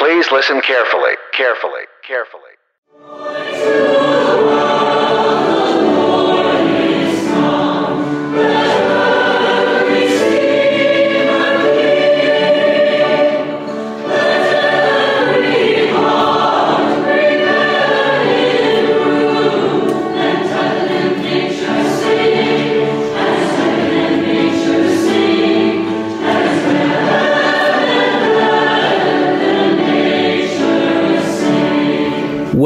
Please listen carefully, carefully, carefully.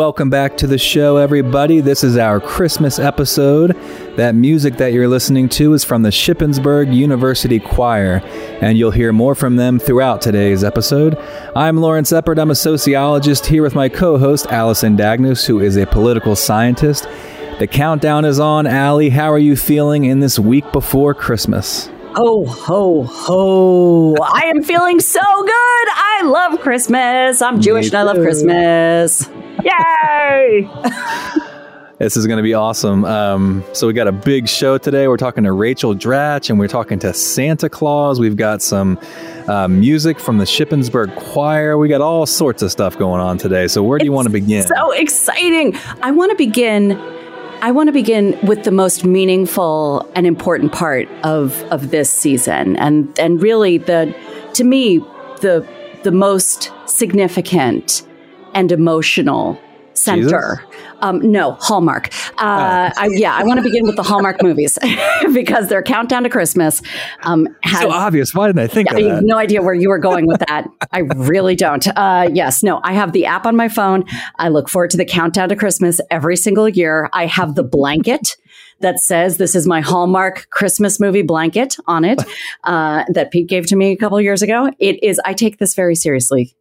Welcome back to the show, everybody. This is our Christmas episode. That music that you're listening to is from the Shippensburg University Choir, and you'll hear more from them throughout today's episode. I'm Lawrence Eppard. I'm a sociologist here with my co host, Allison Dagnes, who is a political scientist. The countdown is on. Allie, how are you feeling in this week before Christmas? Ho, ho, ho. I am feeling so good. I love Christmas. I'm Jewish and I love. Christmas. Yay! This is going to be awesome. Um, so, we got a big show today. We're talking to Rachel Dratch and we're talking to Santa Claus. We've got some uh, music from the Shippensburg Choir. We got all sorts of stuff going on today. So, where do you want to begin? So exciting. I want to begin. I want to begin with the most meaningful and important part of, of this season. And and really the to me, the the most significant and emotional center. Um, no, Hallmark. Uh, I, yeah, I want to begin with the Hallmark movies because their countdown to Christmas um, has so obvious. Why didn't I think I of have that? no idea where you were going with that. I really don't. Uh, yes, no, I have the app on my phone. I look forward to the countdown to Christmas every single year. I have the blanket that says this is my Hallmark Christmas movie blanket on it uh, that Pete gave to me a couple years ago. It is, I take this very seriously,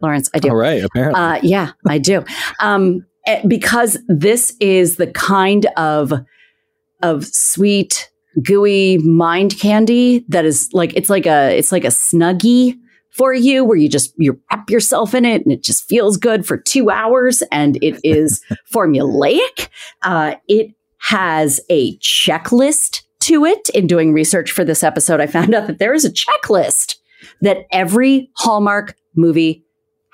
Lawrence. I do. All right, apparently. Uh, yeah, I do. Um, eh, because this is the kind of of sweet, gooey mind candy that is like it's like a it's like a snuggie for you where you just you wrap yourself in it and it just feels good for two hours and it is formulaic. Uh, it has a checklist to it. In doing research for this episode, I found out that there is a checklist that every Hallmark movie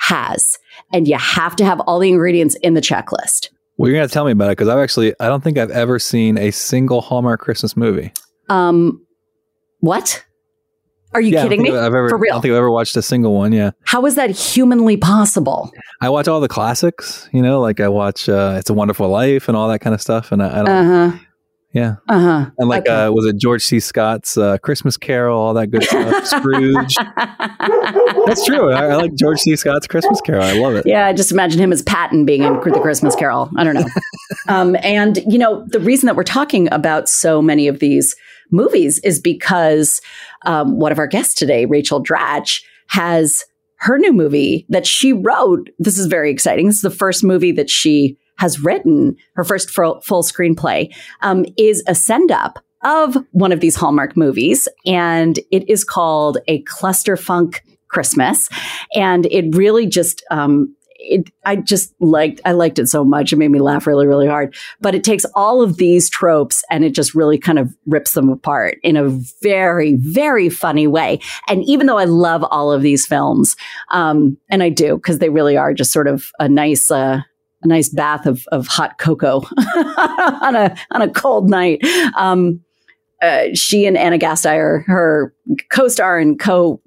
has. And you have to have all the ingredients in the checklist. well, you're going to tell me about it because I've actually, I don't think I've ever seen a single Hallmark Christmas movie. Um, what? Are you Yeah, kidding me? I've ever, For I don't think I've ever watched a single one. Yeah. How is that humanly possible? I watch all the classics, you know, like I watch uh, It's a Wonderful Life and all that kind of stuff. And I, I don't, Uh huh. Yeah. Uh huh. And like, Okay. uh, was it George C. Scott's uh, Christmas Carol, all that good stuff? Scrooge. That's true. I, I like George C. Scott's Christmas Carol. I love it. Yeah, I just imagine him as Patton being in the Christmas Carol. I don't know. um, and, you know, the reason that we're talking about so many of these movies is because um, one of our guests today, Rachel Dratch, has her new movie that she wrote. This is very exciting. This is the first movie that she has written, her first full, screenplay, um, is a send up of one of these Hallmark movies. And it is called A Clusterfunk Christmas. And it really just, um, it, I just liked, I liked it so much. It made me laugh really, really hard. But it takes all of these tropes and it just really kind of rips them apart in a very, very funny way. And even though I love all of these films, um, and I do because they really are just sort of a nice, uh, a nice bath of, of hot cocoa on a on a cold night. Um, uh, she and Ana Gasteyer, her co-star and co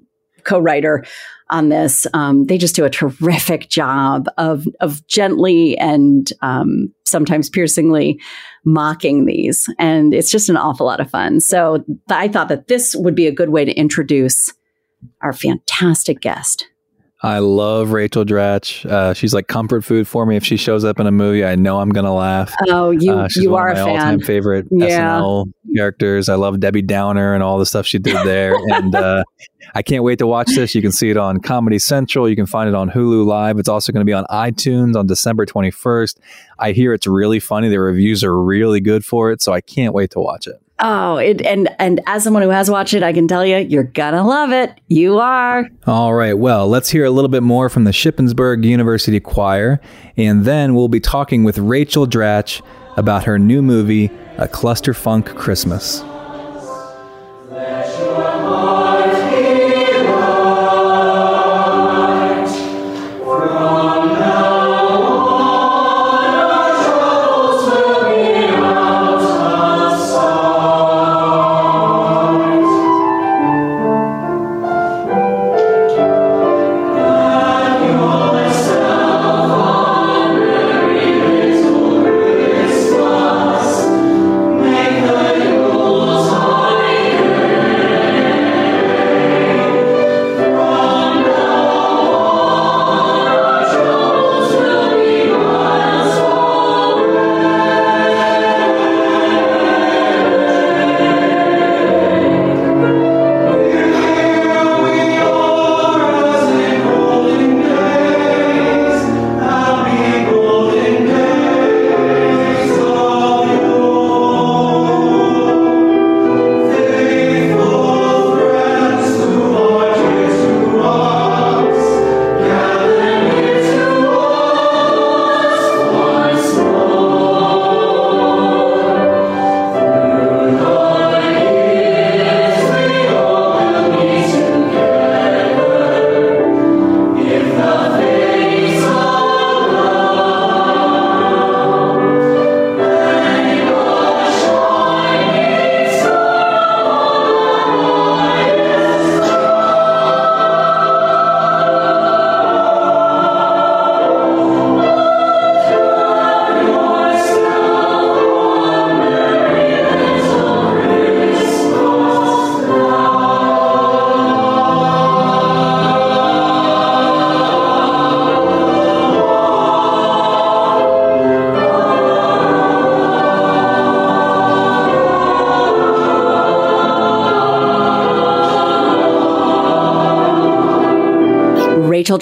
co-writer on this, um, they just do a terrific job of of gently and um, sometimes piercingly mocking these, and it's just an awful lot of fun. So th- I thought that this would be a good way to introduce our fantastic guest. I love Rachel Dratch. Uh, she's like comfort food for me. If she shows up in a movie, I know I'm going to laugh. Oh, you Uh, you one are of a my all-time fan. favorite Yeah. SNL characters. I love Debbie Downer and all the stuff she did there. and uh, I can't wait to watch this. You can see it on Comedy Central. You can find it on Hulu Live. It's also going to be on iTunes on December 21st. I hear it's really funny. The reviews are really good for it, so I can't wait to watch it. Oh, it, and and as someone who has watched it, I can tell you, you're gonna love it. You are. All right. Well, let's hear a little bit more from the Shippensburg University Choir, and then we'll be talking with Rachel Dratch about her new movie, A Clusterfunk Christmas.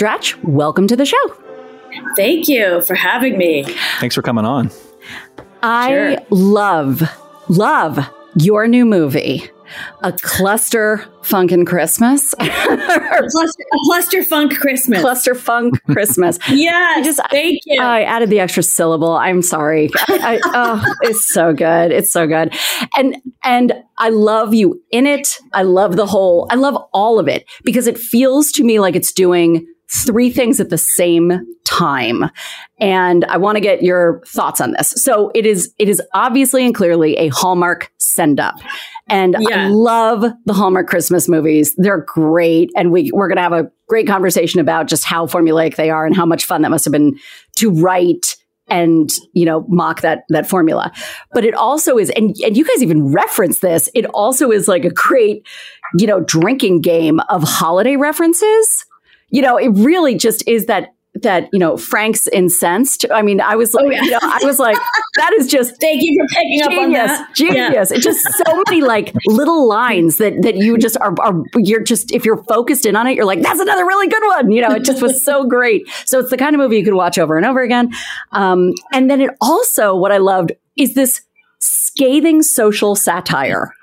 Dratch, welcome to the show. Thank you for having me. Thanks for coming on. I sure. love, love your new movie a cluster funkin' Christmas. a, cluster, a cluster funk Christmas. Cluster funk Christmas. yeah. Just thank you. I added the extra syllable. I'm sorry. I, I, oh, it's so good. It's so good. And and I love you in it. I love the whole. I love all of it because it feels to me like it's doing three things at the same time. And I want to get your thoughts on this. So it is, it is obviously and clearly a Hallmark send up. And yeah. I love the Hallmark Christmas movies. They're great. And we, we're going to have a great conversation about just how formulaic they are and how much fun that must have been to write and you know mock that that formula but it also is and and you guys even reference this it also is like a great you know drinking game of holiday references you know, it really just is that that you know Frank's incensed. I mean, I was like, oh, yeah. you know, I was like, that is just thank you for picking genius, up on that. Genius. Yeah. It's just so many like little lines that that you just are, are you're just if you're focused in on it, you're like, that's another really good one. You know, it just was so great. So it's the kind of movie you could watch over and over again. Um, and then it also what I loved is this scathing social satire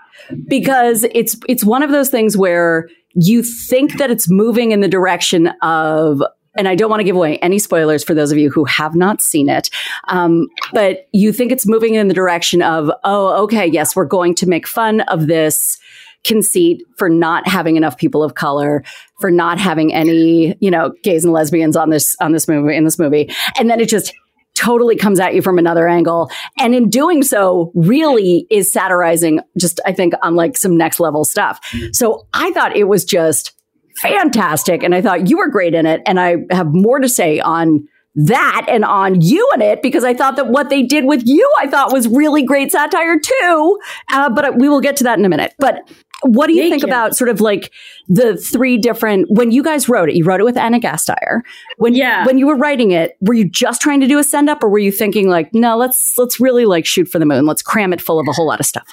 because it's it's one of those things where you think that it's moving in the direction of and I don't want to give away any spoilers for those of you who have not seen it, um, but you think it's moving in the direction of, oh, okay, yes, we're going to make fun of this conceit for not having enough people of color, for not having any, you know, gays and lesbians on this on this movie in this movie, and then it just totally comes at you from another angle. And in doing so, really is satirizing just, I think, on like some next level stuff. So I thought it was just fantastic. And I thought you were great in it. And I have more to say on that and on you in it because I thought that what they did with you, I thought was really great satire too. Uh, but we will get to that in a minute. But what do you Thank think you. about sort of like the three different when you guys wrote it? You wrote it with Ana Gasteyer. When yeah. when you were writing it, were you just trying to do a send up, or were you thinking like, no, let's let's really like shoot for the moon. Let's cram it full of a whole lot of stuff.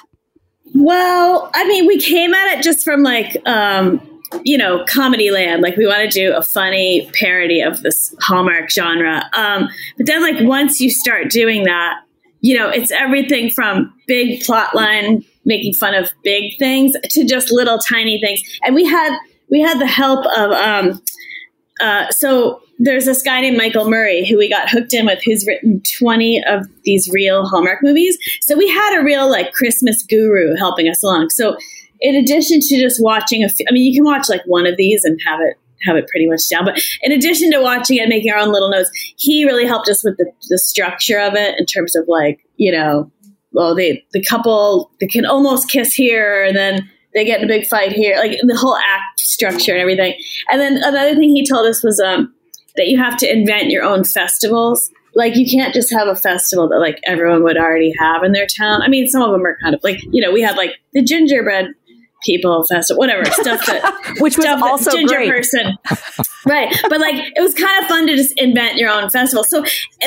Well, I mean, we came at it just from like um, you know, comedy land. Like we want to do a funny parody of this Hallmark genre. Um, but then like once you start doing that, you know, it's everything from big plot line making fun of big things to just little tiny things. And we had we had the help of um, uh, so there's this guy named Michael Murray who we got hooked in with who's written 20 of these real Hallmark movies. So we had a real like Christmas guru helping us along. So in addition to just watching a, f- I mean, you can watch like one of these and have it have it pretty much down. But in addition to watching it, making our own little notes, he really helped us with the, the structure of it in terms of like, you know, well, they the couple they can almost kiss here, and then they get in a big fight here, like the whole act structure and everything. And then another thing he told us was um, that you have to invent your own festivals. Like you can't just have a festival that like everyone would already have in their town. I mean, some of them are kind of like you know we had like the gingerbread people festival, whatever stuff that which was also ginger great. person, right? But like it was kind of fun to just invent your own festival. So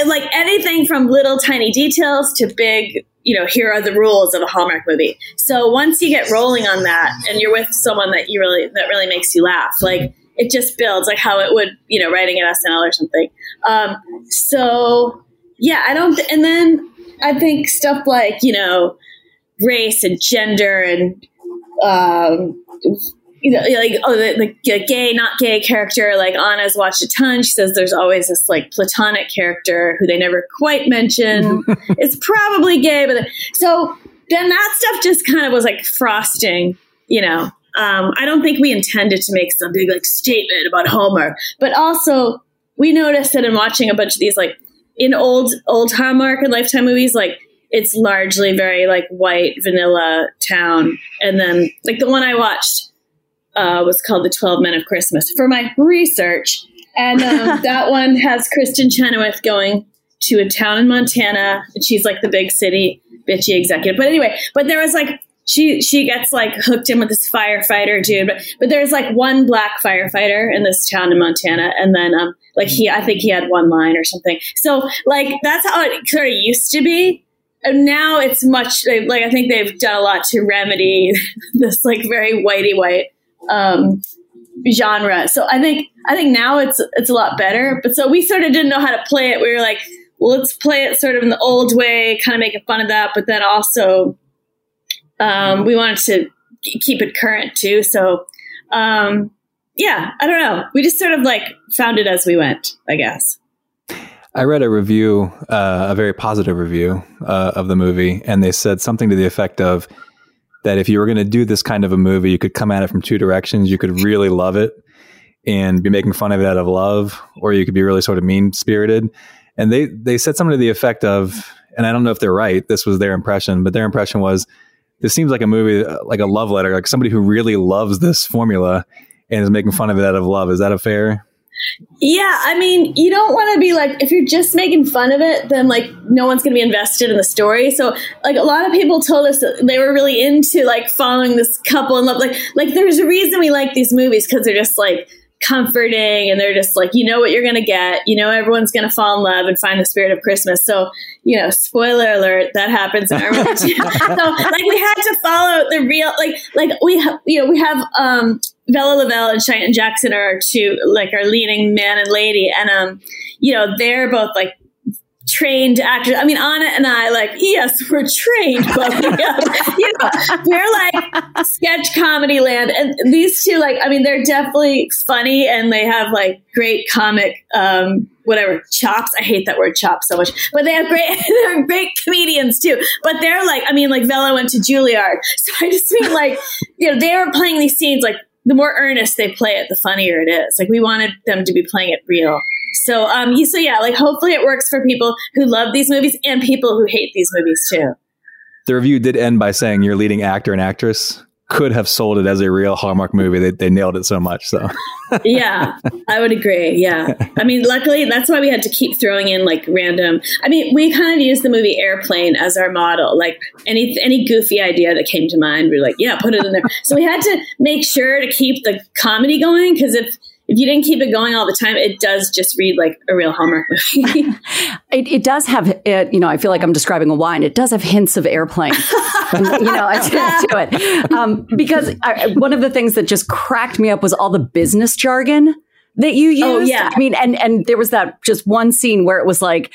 like anything from little tiny details to big you know, here are the rules of a Hallmark movie. So once you get rolling on that and you're with someone that you really, that really makes you laugh, like it just builds like how it would, you know, writing an SNL or something. Um, so yeah, I don't, th- and then I think stuff like, you know, race and gender and, um, you know, like oh, the, the, gay, not gay character. Like Ana's watched a ton. She says there's always this like platonic character who they never quite mention. it's probably gay, but so then that stuff just kind of was like frosting. You know, um, I don't think we intended to make some big like statement about Hallmark, but also we noticed that in watching a bunch of these like in old old Hallmark and Lifetime movies, like it's largely very like white vanilla town, and then like the one I watched uh, was called The 12 Men of Christmas for my research. And um, that one has Kristin Chenoweth going to a town in Montana. And she's like the big city bitchy executive. But anyway, but there was like, she she gets like hooked in with this firefighter dude, but but there's like one black firefighter in this town in Montana, and then um like he I think he had one line or something. So like that's how it sort of used to be, and now it's much like I think they've done a lot to remedy this like very whitey white um, genre. So I think I think now it's it's a lot better. But so we sort of didn't know how to play it. We were like, well, let's play it sort of in the old way, kind of making fun of that, but then also um, we wanted to keep it current too. So um, yeah, I don't know. We just sort of like found it as we went, I guess. I read a review, uh, a very positive review uh, of the movie, and they said something to the effect of that if you were going to do this kind of a movie, you could come at it from two directions. You could really love it and be making fun of it out of love, or you could be really sort of mean spirited. And they they said something to the effect of, and I don't know if they're right. This was their impression, but their impression was this seems like a movie, uh, like a love letter, like somebody who really loves this formula and is making fun of it out of love. Is that a fair yeah, I mean, you don't want to be like if you're just making fun of it, then like no one's going to be invested in the story. So, like a lot of people told us that they were really into like following this couple in love. Like, like there's a reason we like these movies because they're just like comforting and they're just like you know what you're going to get. You know everyone's going to fall in love and find the spirit of christmas. So you know spoiler alert that happens in our movie so like we had to follow the real like like we ha- you know we have um Bella Lavelle and Cheyenne Jackson are our two like our leading man and lady, and um, you know they're both like trained actors. I mean, Ana and I, like, yes, we're trained, but we have, you know, we're like sketch comedy land. And these two, like, I mean, they're definitely funny and they have like great comic, um, whatever chops. I hate that word chops so much, but they have great, they're great comedians too. But they're like, I mean, like Bella went to Juilliard. So I just mean like, you know, they were playing these scenes like, the more earnest they play it, the funnier it is. Like we wanted them to be playing it real. So, um, so yeah, like hopefully it works for people who love these movies and people who hate these movies too. The review did end by saying your leading actor and actress could have sold it as a real Hallmark movie. They, they nailed it so much. So, yeah, I would agree. Yeah. I mean, luckily, that's why we had to keep throwing in like random. I mean, we kind of used the movie Airplane as our model. Like any any goofy idea that came to mind, we are like, yeah, put it in there. so we had to make sure to keep the comedy going because if if you didn't keep it going all the time, it does just read like a real Hallmark movie. it, it, does have it. You know, I feel like I'm describing a wine. It does have hints of airplane. you know, to, to it um, because I, one of the things that just cracked me up was all the business jargon that you used. Oh, yeah. I mean, and and there was that just one scene where it was like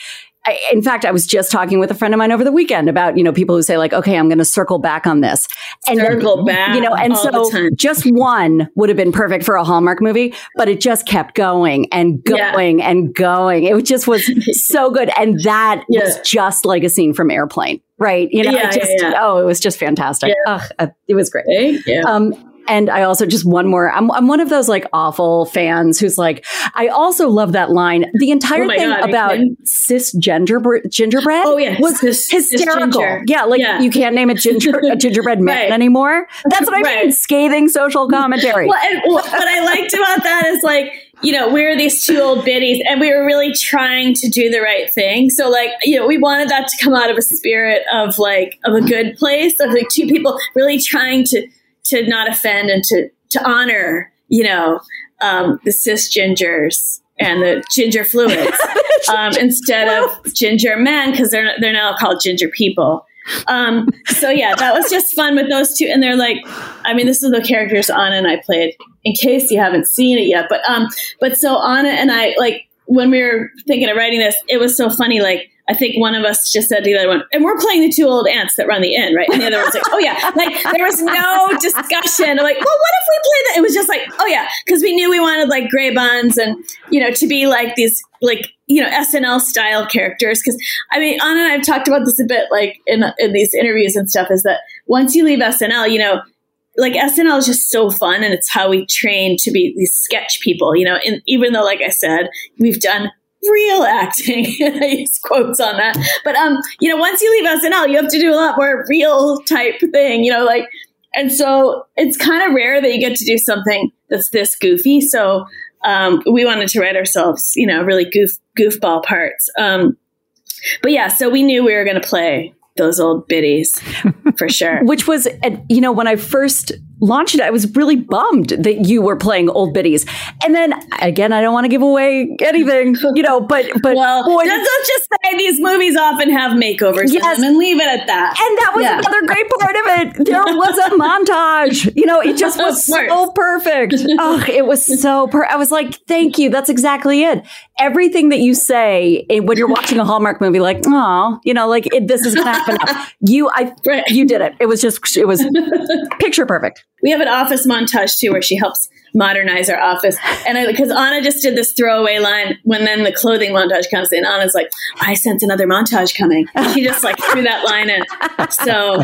I, in fact, I was just talking with a friend of mine over the weekend about, you know, people who say like, okay, I'm going to circle back on this. And circle back. You know, and so just one would have been perfect for a Hallmark movie, but it just kept going and going yeah. and going. It just was so good. And that yeah. was just like a scene from Airplane. Right. You know, yeah, just, oh, it was just fantastic. Ugh, uh, it was great. Um, and I also just one more. I'm, I'm one of those like awful fans who's like, I also love that line. The entire oh thing God, about cis gingerbread, gingerbread oh, yeah. was cis, hysterical. Cis yeah, like yeah. you can't name it ginger, a gingerbread man right. anymore. That's what I right. mean. Scathing social commentary. well, and, what I liked about that is like, you know, we were these two old biddies and we were really trying to do the right thing. So like, you know, we wanted that to come out of a spirit of like, of a good place of like two people really trying to to not offend and to to honor, you know, um, the cis gingers and the ginger fluids um, instead of ginger men because they're they're now called ginger people. Um, so yeah, that was just fun with those two, and they're like, I mean, this is the characters Ana and I played. In case you haven't seen it yet, but um, but so Ana and I like when we were thinking of writing this, it was so funny, like I think one of us just said to the other one, and we're playing the two old aunts that run the inn, right? And the other one's like, oh yeah, like there was no discussion. like, well, what if we play that? It was just like, oh yeah, because we knew we wanted like gray buns and you know to be like these like you know SNL style characters. Because I mean, Ana and I've talked about this a bit, like in in these interviews and stuff. Is that once you leave SNL, you know, like SNL is just so fun and it's how we train to be these sketch people, you know, and even though, like I said, we've done real acting. I use quotes on that. But um, you know, once you leave SNL, you have to do a lot more real type thing, you know, like and so it's kind of rare that you get to do something that's this goofy. So um, we wanted to write ourselves, you know, really goof goofball parts. Um, but yeah, so we knew we were going to play those old biddies for sure. Which was, you know, when I first launched it, I was really bummed that you were playing old biddies. And then again, I don't want to give away anything, you know, but but well, boy, let's, just say these movies often have makeovers yes. and leave it at that. And that was yeah. another great part of it. There was a montage. You know, it just was so perfect. Oh, it was so per- I was like, thank you. That's exactly it. Everything that you say eh, when you're watching a Hallmark movie, like, oh, you know, like it, this is gonna happen. you, I, you did it. It was just, it was picture perfect. We have an office montage too, where she helps modernize our office. And because Ana just did this throwaway line when then the clothing montage comes in, Ana's like, I sense another montage coming. she just like threw that line in. So,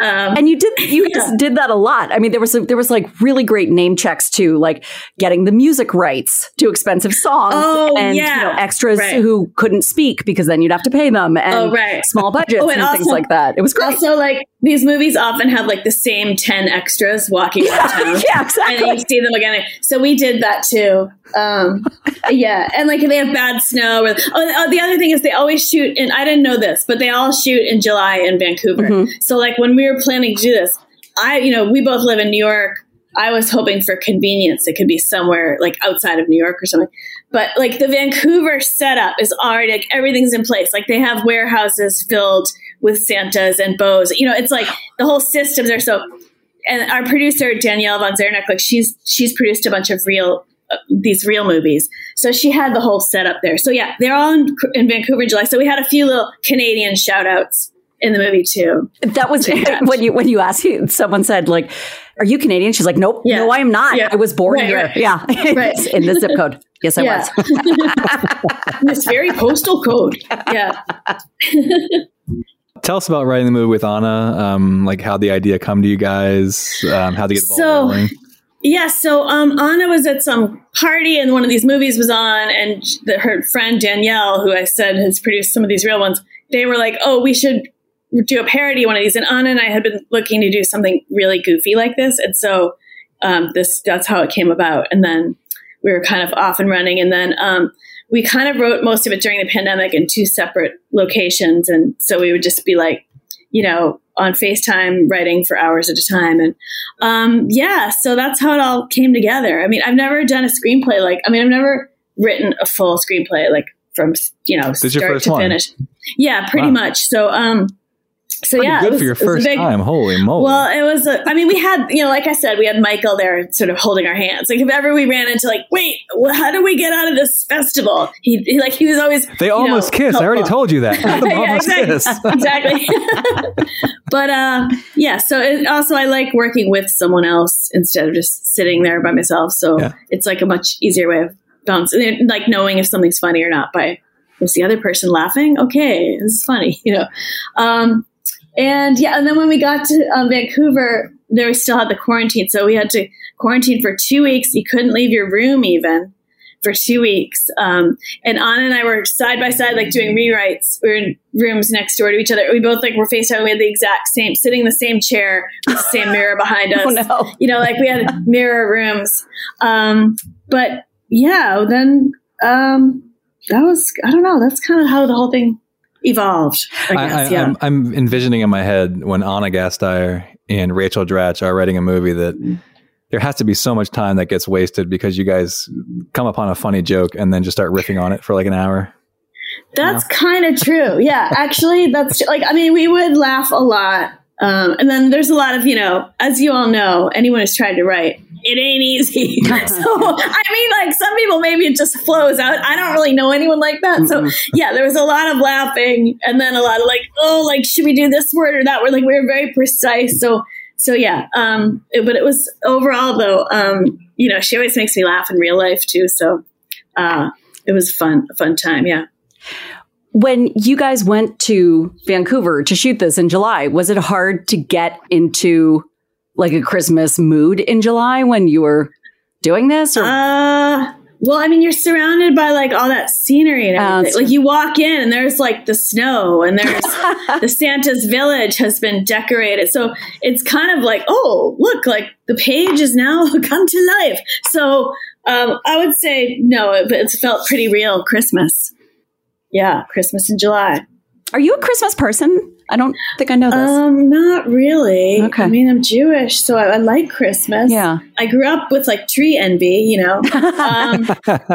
um, and you did, you yeah. just did that a lot. I mean, there was, a, there was like really great name checks too, like getting the music rights to expensive songs oh, and yeah. you know, extras right. who couldn't speak because then you'd have to pay them and oh, right. small budgets oh, and, and also, things like that. It was great. Also like these movies often have like the same 10 extras walking around town. yeah, exactly. And you see them again. So we did that too. Um, yeah. And like they have bad snow. Or, oh, oh, the other thing is they always shoot, and I didn't know this, but they all shoot in July in Vancouver. Mm-hmm. So like when we were planning to do this, I, you know, we both live in New York. I was hoping for convenience. It could be somewhere like outside of New York or something. But like the Vancouver setup is already like everything's in place. Like they have warehouses filled with Santas and bows. You know, it's like the whole systems are so. And our producer Danielle von Zerneck, like she's she's produced a bunch of real uh, these real movies, so she had the whole setup there. So yeah, they're all in, in Vancouver in July. So we had a few little Canadian shout outs in the movie too. That was when you when you asked someone said like, "Are you Canadian?" She's like, "Nope, yeah. no, I am not. Yeah. I was born right, here. Right. Yeah, right. in the zip code. Yes, I was. this very postal code. Yeah." Tell us about writing the movie with Ana. Um, like how the idea come to you guys, um, how to get the ball so, rolling. Yeah, so um, Ana was at some party and one of these movies was on, and the, her friend Danielle, who I said has produced some of these real ones, they were like, "Oh, we should do a parody one of these." And Ana and I had been looking to do something really goofy like this, and so um, this that's how it came about. And then we were kind of off and running, and then um, we kind of wrote most of it during the pandemic in two separate locations. And so we would just be like, you know, on FaceTime writing for hours at a time. And um, yeah, so that's how it all came together. I mean, I've never done a screenplay like, I mean, I've never written a full screenplay like from, you know, this start to one? finish. Yeah, pretty wow. much. So, um, so Pretty yeah, good was, for your first big, time. Holy moly! Well, it was. A, I mean, we had you know, like I said, we had Michael there, sort of holding our hands. Like if ever we ran into like, wait, well, how do we get out of this festival? He, he like he was always. They almost know, kiss. I already told you that. yeah, exactly. exactly. but uh, yeah. So it, also, I like working with someone else instead of just sitting there by myself. So yeah. it's like a much easier way of bouncing, like knowing if something's funny or not by is the other person laughing? Okay, this is funny, you know. Um, and yeah, and then when we got to um, Vancouver, there we still had the quarantine, so we had to quarantine for two weeks. You couldn't leave your room even for two weeks. Um, and Ana and I were side by side, like doing rewrites. We were in rooms next door to each other. We both like were FaceTime. We had the exact same, sitting in the same chair with the same mirror behind us. Oh, no. You know, like we had mirror rooms. Um, but yeah, then um, that was I don't know. That's kind of how the whole thing evolved. I guess, I, yeah. I'm, I'm, envisioning in my head when Ana Gasteyer and Rachel Dratch are writing a movie that mm-hmm. there has to be so much time that gets wasted because you guys come upon a funny joke and then just start riffing on it for like an hour. That's kind of true. Yeah, actually, that's like I mean, we would laugh a lot, um, and then there's a lot of you know, as you all know, anyone who's tried to write it ain't easy. so I mean, like some people maybe it just flows out. I don't really know anyone like that. So yeah, there was a lot of laughing and then a lot of like, oh, like should we do this word or that word? Like we were very precise. So so yeah, um, it, but it was overall though, um, you know, she always makes me laugh in real life too. So uh, it was fun, a fun time. Yeah. When you guys went to Vancouver to shoot this in July, was it hard to get into like a Christmas mood in July when you were doing this? Or? Uh, well, I mean, you're surrounded by like all that scenery and uh, everything. Uh, like you walk in and there's like the snow and there's the Santa's village has been decorated. So it's kind of like, oh, look, like the page is now come to life. So um, I would say no, it, it's felt pretty real Christmas. Yeah, Christmas in July. Are you a Christmas person? I don't think I know this. Um, not really. Okay. I mean, I'm Jewish, so I, I like Christmas. Yeah. I grew up with like tree envy, you know. Um,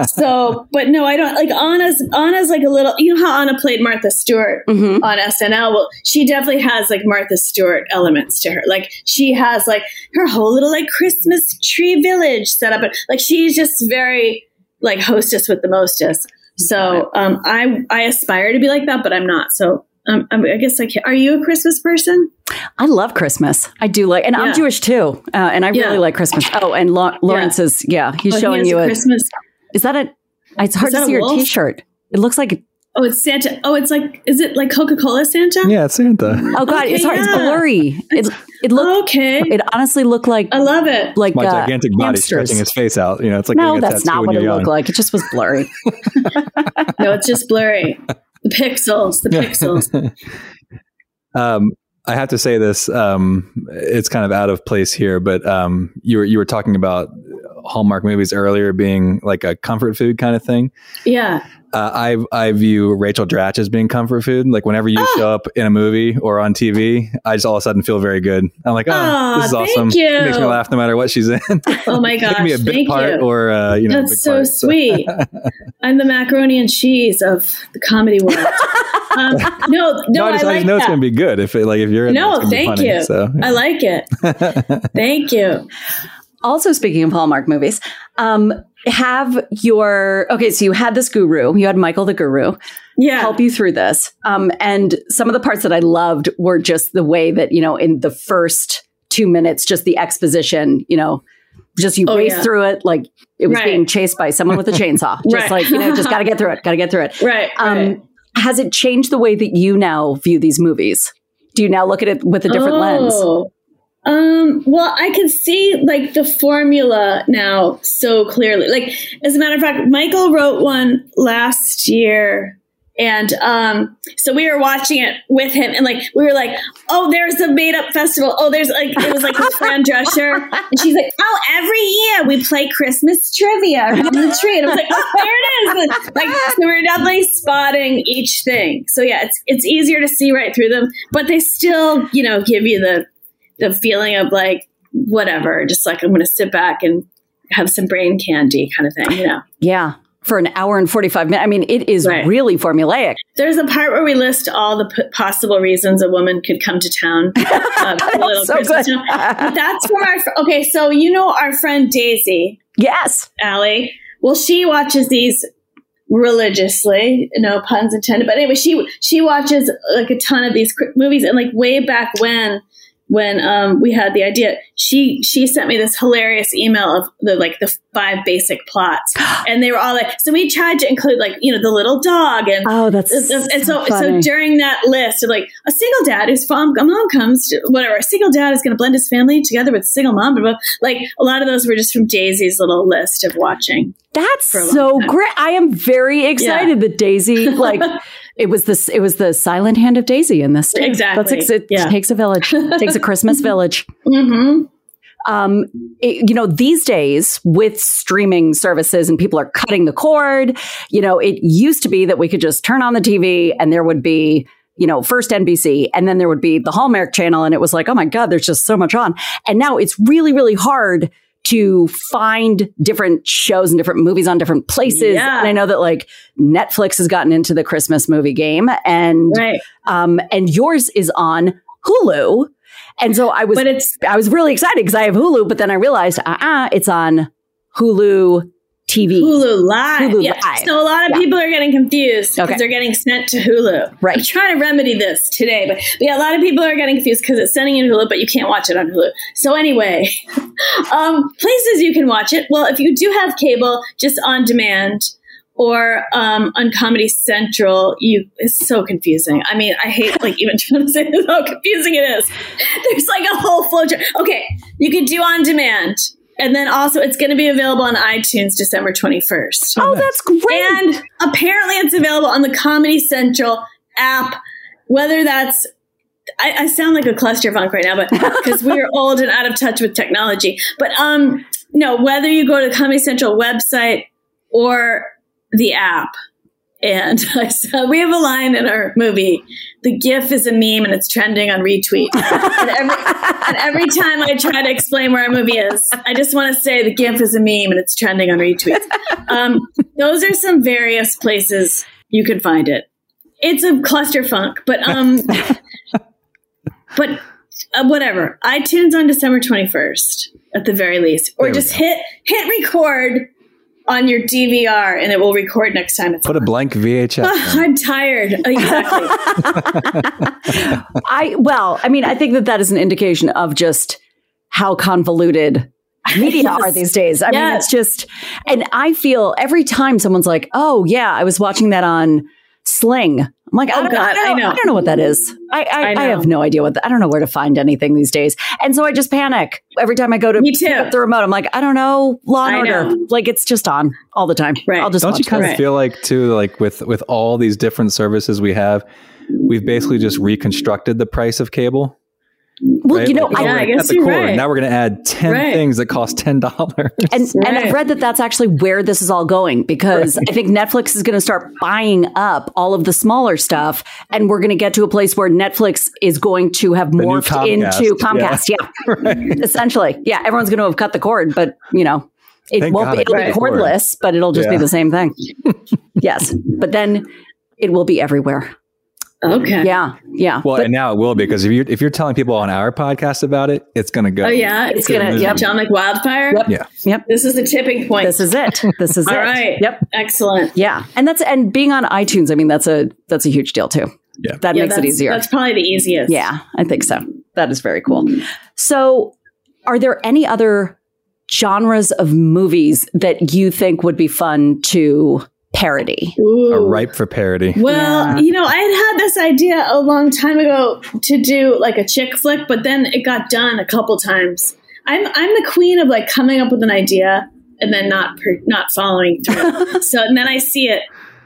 so, but no, I don't like Ana's. Ana's like a little. You know how Ana played Martha Stewart Mhm. on SNL. Well, she definitely has like Martha Stewart elements to her. Like she has like her whole little like Christmas tree village set up. Like she's just very like hostess with the mostest. So um, I I aspire to be like that, but I'm not. So um, I I guess like, are you a Christmas person? I love Christmas. I do like, and I'm Jewish too, uh, and I Yeah. really like Christmas. Oh, and Lau- Lawrence is yeah, he's Oh, showing has you a a. Christmas. Is that a? It's hard to a see your? T-shirt. It looks like. Oh, it's Santa. Oh, it's like, is it like Coca Cola Santa? Yeah, it's Santa. Oh God, Okay, it's hard. It's blurry. It it looked. Okay. It honestly looked like I love it. like My uh, gigantic body hamsters. stretching his face out. You know, it's like No, that's not what it you're looked like. It just was blurry. No, it's just blurry. The pixels, the pixels. Um, I have to say this. Um, it's kind of out of place here, but um, you were you were talking about Hallmark movies earlier being like a comfort food kind of thing. Yeah. Uh, I I view Rachel Dratch as being comfort food. Like whenever you Oh. show up in a movie or on TV, I just all of a sudden feel very good. I'm like, oh, Aw, this is thank awesome. you. It makes me laugh no matter what she's in. Oh my it gosh. can be a bit thank part you. or uh, you know, a That's so part. sweet. I'm the macaroni and cheese of the comedy world. Um, no, no, no, I I, just, I like just know it's gonna be good if it like if you're in No, there, it's gonna be thank funny. you. So I like it. Thank you. also, speaking of Hallmark movies, um, have your okay. So you had this guru. You had Michael the guru. Yeah. help you through this. Um, and some of the parts that I loved were just the way that, you know, in the first two minutes, just the exposition, you know, just you Oh, race yeah. through it like it was Right. being chased by someone with a chainsaw. Just Right. like, you know, just got to get through it, got to get through it. Right. Um, right. Has it changed the way that you now view these movies? Do you now look at it with a different lens? Um, well, I can see like the formula now so clearly. Like, as a matter of fact, Michael wrote one last year. And um, so we were watching it with him, and like we were like, "Oh, there's the made up festival. Oh, there's like it was like with Fran Drescher, and she's like, "Oh, every year we play Christmas trivia around the tree." And I was like, "Oh, there it is!" Like, so we're definitely spotting each thing. So yeah, it's it's easier to see right through them, but they still, you know, give you the the feeling of like whatever, just like I'm going to sit back and have some brain candy kind of thing, you know. Yeah. For an hour and 45 minutes. I mean, it is Right. really formulaic. There's a part where we list all the p- possible reasons a woman could come to town. Uh, little so Christmas good. that's from our fr- okay. So you know our friend Daisy yes. Allie. Well, she watches these religiously. No puns intended. But anyway, she she watches like a ton of these movies, and like way back when when um, we had the idea, she she sent me this hilarious email of the like the five basic plots, and they were all like. So we tried to include like you know the little dog and Oh, that's and so, so funny. during that list of like a single dad whose mom, mom comes, to, whatever, a single dad is going to blend his family together with single mom. Blah. Like a lot of those were just from Daisy's little list of watching. That's so time. great. I am very excited that Daisy, like, it was this, it was the silent hand of Daisy in this. too. Exactly. That's ex- it Yeah. takes a village, It takes a Christmas village. Mm-hmm. Um, it- you know, these days with streaming services and people are cutting the cord, you know, it used to be that we could just turn on the TV and there would be, you know, first NBC and then there would be the Hallmark channel. And it was like, oh my God, there's just so much on. And now it's really, really hard to find different shows and different movies on different places. Yeah. And I know that like Netflix has gotten into the Christmas movie game and, Right. um, and yours is on Hulu. And so I was, But it's I was really excited because I have Hulu, but then I realized, uh uh it's on Hulu TV. Hulu Live. Hulu yeah. Live. So a lot of Yeah. people are getting confused because Okay. they're getting sent to Hulu. Right. I'm trying to remedy this today, but, but yeah, a lot of people are getting confused because it's sending you to Hulu, but you can't watch it on Hulu. So anyway, um, places you can watch it. Well, if you do have cable, just on demand or um, on Comedy Central, you it's so confusing. I mean, I hate like even trying to say how confusing it is. There's like a whole flow chart. Okay, you could do on demand. And then also, it's going to be available on iTunes December 21st. Oh, that's great. And apparently, it's available on the Comedy Central app. Whether that's, I, I sound like a clusterfunk right now, but because we're old and out of touch with technology. But um, no, whether you go to the Comedy Central website or the app, And I saw, we have a line in our movie. The GIF is a meme and it's trending on retweet. and, every, and every time I try to explain where our movie is, I just want to say the GIF is a meme and it's trending on retweet. Um, those are some various places you can find it. It's a cluster funk, but um, but uh, whatever. iTunes on December twenty first at the very least, or just go. hit hit record on your DVR and it will record next time it's Put a blank VHS. In. I'm tired. Exactly. I well, I mean, I think that that is an indication of just how convoluted media Yes. are these days. I mean, it's just, and I feel every time someone's like, "Oh yeah, I was watching that on Sling." I'm like, I Oh, don't, God, I, don't I know. know. I don't know what that is. I I, I I, have no idea what. The, I don't know where to find anything these days, and so I just panic every time I go to Me too. pick up the remote. I'm like, I don't know, Law and I Order. know. Like it's just on all the time. Right. I'll just Don't you kind it. of Right. feel like too, like with with all these different services we have, we've basically just reconstructed the price of cable. Well, right? you know, Like, I, oh, Yeah, I guess you're right. Now we're going to add ten Right. things that cost ten dollars. And, and I've read that that's actually where this is all going because I think Netflix is going to start buying up all of the smaller stuff, and we're going to get to a place where Netflix is going to have new morphed Comcast, into Comcast. Yeah, essentially, yeah. Everyone's going to have cut the cord, but you know, it Thank won't. God Be, it it'll cut be cordless, but it'll just be the same thing. yes, but then it will be everywhere. Okay. Yeah, yeah. Well, But- and now it will because if you if you're telling people on our podcast about it, it's going to go. Oh yeah, It's it's, gonna- gonna yep. jump like wildfire. Yep. Yeah. yep. This is the tipping point. This is it. This is All it. right. Yep. Excellent. Yeah, and that's and being on iTunes. I mean, that's a that's a huge deal too. Yeah. that Yeah, makes it easier. That's probably the easiest. Yeah, I think so. That is very cool. Mm-hmm. So, are there any other genres of movies that you think would be fun to parody? Ooh. Are ripe for parody. Well, Yeah. you know, I had had this idea a long time ago to do like a chick flick, but then it got done a couple times. I'm I'm the queen of like coming up with an idea and then not per, not following through. so and then I see it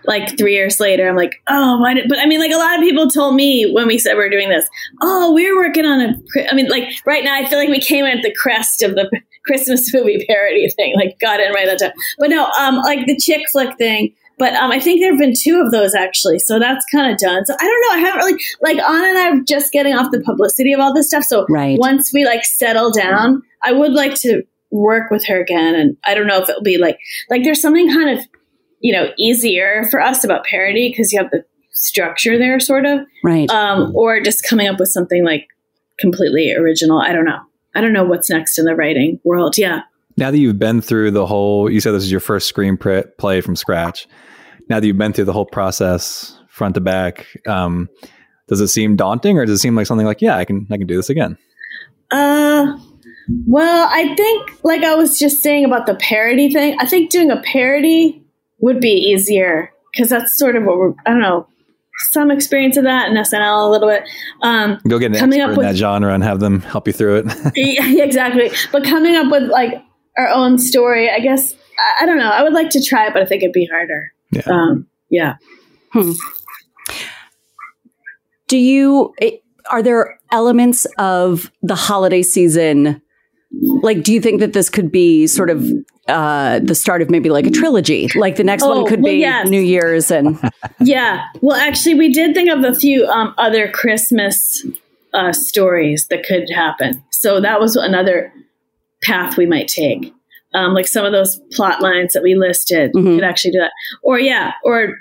like three years later. I'm like, oh, why did? But I mean, like a lot of people told me when we said we are doing this. Oh, we are working on a. I mean, like right now, I feel like we came in at the crest of the Christmas movie parody thing. Like got in right at that time. But no, um, like the chick flick thing. But um, I think there have been two of those actually, so that's kind of done. So I don't know. I haven't really like Ana and I are just getting off the publicity of all this stuff. So Right. once we like settle down, I would like to work with her again. And I don't know if it'll be like like there's something kind of you know easier for us about parody because you have the structure there, sort of, Right. um, or just coming up with something like completely original. I don't know. I don't know what's next in the writing world. Yeah. Now that you've been through the whole, you said this is your first screenplay play from scratch. Now that you've been through the whole process, front to back, um, does it seem daunting, or does it seem like something like, yeah, I can, I can do this again? Uh, well, I think, like I was just saying about the parody thing, I think doing a parody would be easier because that's sort of what we're, I don't know, some experience of that in SNL a little bit. Um, Go get an Coming expert up in with- that genre and have them help you through it. yeah, exactly. But coming up with like our own story, I guess, I, I don't know. I would like to try it, but I think it'd be harder. Yeah. Um, yeah. Do you it, are there elements of the holiday season like do you think that this could be sort of uh the start of maybe like a trilogy like the next Oh, one could well, be yes. new year's and Yeah. Well, actually, we did think of a few um, other Christmas uh, stories that could happen. So that was another path we might take. Um, like some of those plot lines that we listed Mhm. could actually do that. Or yeah, or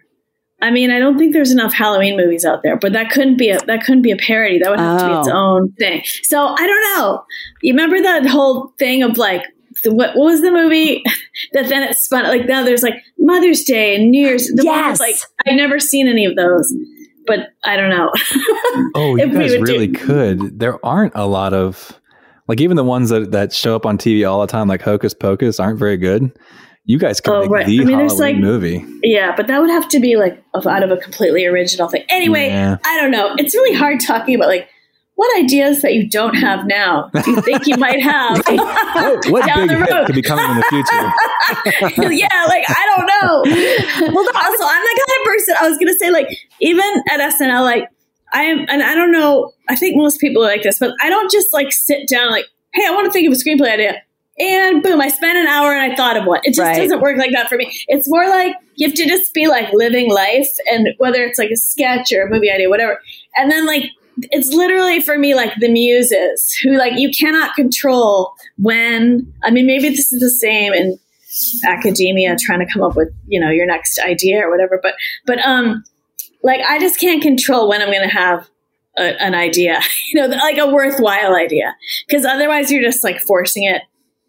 I mean, I don't think there's enough Halloween movies out there, but that couldn't be a that couldn't be a parody. That would have to be its Oh. own thing. So I don't know. You remember that whole thing of like the- what, what was the movie that then it spun like now there's like Mother's Day and New Year's. The one Yes. with, like I've never seen any of those, but I don't know. Oh, you If we guys would do- really could. There aren't a lot of like even the ones that that show up on TV all the time, like Hocus Pocus, aren't very good. You guys could Oh, make right. the I mean, there's, Halloween like- movie. yeah, but that would have to be like out of a completely original thing. Anyway, Yeah. I don't know. It's really hard talking about like what ideas that you don't have now do you think you might have What, oh, what down big the road? could be coming in the future? yeah, like I don't know. well, also, I'm the kind of person I was gonna say, like, even at SNL, like I am, and I don't know. I think most people are like this, but I don't just like sit down, like, hey, I want to think of a screenplay idea. And boom, I spent an hour and I thought of one. It just Right. doesn't work like that for me. It's more like you have to just be like living life and whether it's like a sketch or a movie idea, whatever. And then like it's literally for me like the muses who like you cannot control when I mean maybe this is the same in academia trying to come up with, you know, your next idea or whatever, but but um like I just can't control when I'm going to have a, an idea, you know, like a worthwhile idea, because otherwise you're just like forcing it,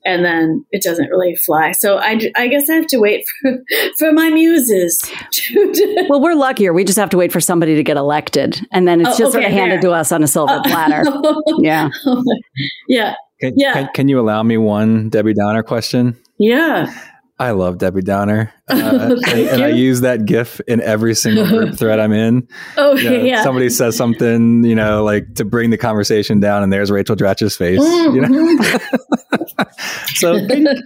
and then it doesn't really fly. So I, I guess I have to wait for for my muses. To, Well, we're luckier. We just have to wait for somebody to get elected, and then it's Oh, just sort of handed there. to us on a silver uh, platter. Oh, yeah. yeah, Can, Yeah. can, can you allow me one Debbie Downer question? yeah. I love Debbie Downer. Uh, and, I use that GIF in every single group thread I'm in. Oh You know, yeah. Somebody says something, you know, like to bring the conversation down, and there's Rachel Dratch's face. You know? So,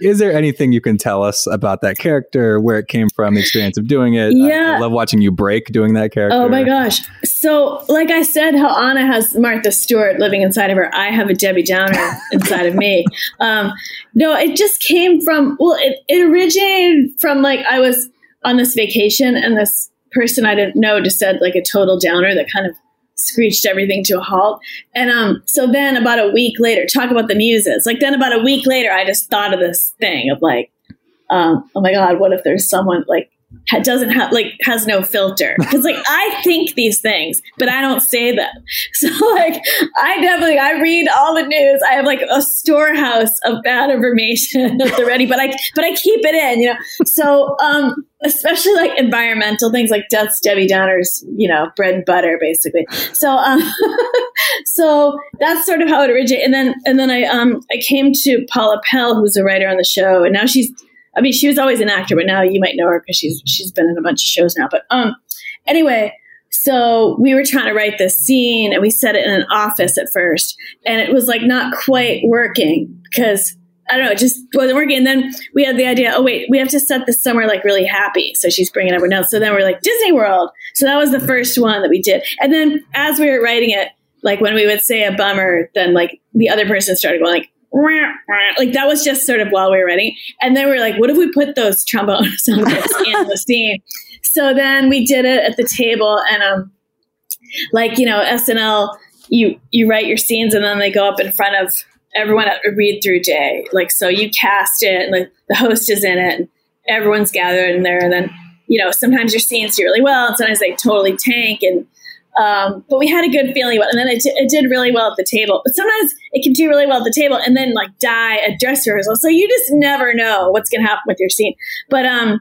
is there anything you can tell us about that character, where it came from, the experience of doing it? I- Yeah. I, love watching you break doing that character. Oh my gosh. So, like I said, how Ana has Martha Stewart living inside of her, I have a Debbie Downer inside of me. Um, no, it just came from, well, it, it originated from like I was on this vacation and this person I didn't know just said like a total downer that kind of screeched everything to a halt. And um, so then about a week later, talk about the muses. Like then about a week later, I just thought of this thing of like, um, oh my God, what if there's someone like doesn't have like has no filter because like I think these things, but I don't say them. So like I definitely I read all the news. I have like a storehouse of bad information at the ready, but I but I keep it in, you know. So um, especially like environmental things like Death's Debbie Downer's, you know, bread and butter basically. So um, so that's sort of how it originated. And then and then I um I came to Paula Pell, who's a writer on the show, and now she's I mean, she was always an actor, but now you might know her because she's she's been in a bunch of shows now. But um, anyway, so we were trying to write this scene, and we set it in an office at first, and it was like not quite working because I don't know, it just wasn't working. And then we had the idea, oh wait, we have to set this somewhere like really happy. So she's bringing everyone else. So then we're like Disney World. So that was the first one that we did, and then as we were writing it, like when we would say a bummer, then like the other person started going like. Like that was just sort of while we were writing, and then we were like, "What if we put those trombone sound clips in the scene?" So then we did it at the table, and um, like you know, SNL, you you write your scenes, and then they go up in front of everyone at a read through day. Like so, you cast it, and like the host is in it, and everyone's gathered in there, and then you know, sometimes your scenes do really well, and sometimes they totally tank, and um, but we had a good feeling about it. And then it, it did really well at the table. But sometimes it can do really well at the table and then like die at dress rehearsal. So you just never know what's going to happen with your scene. But um,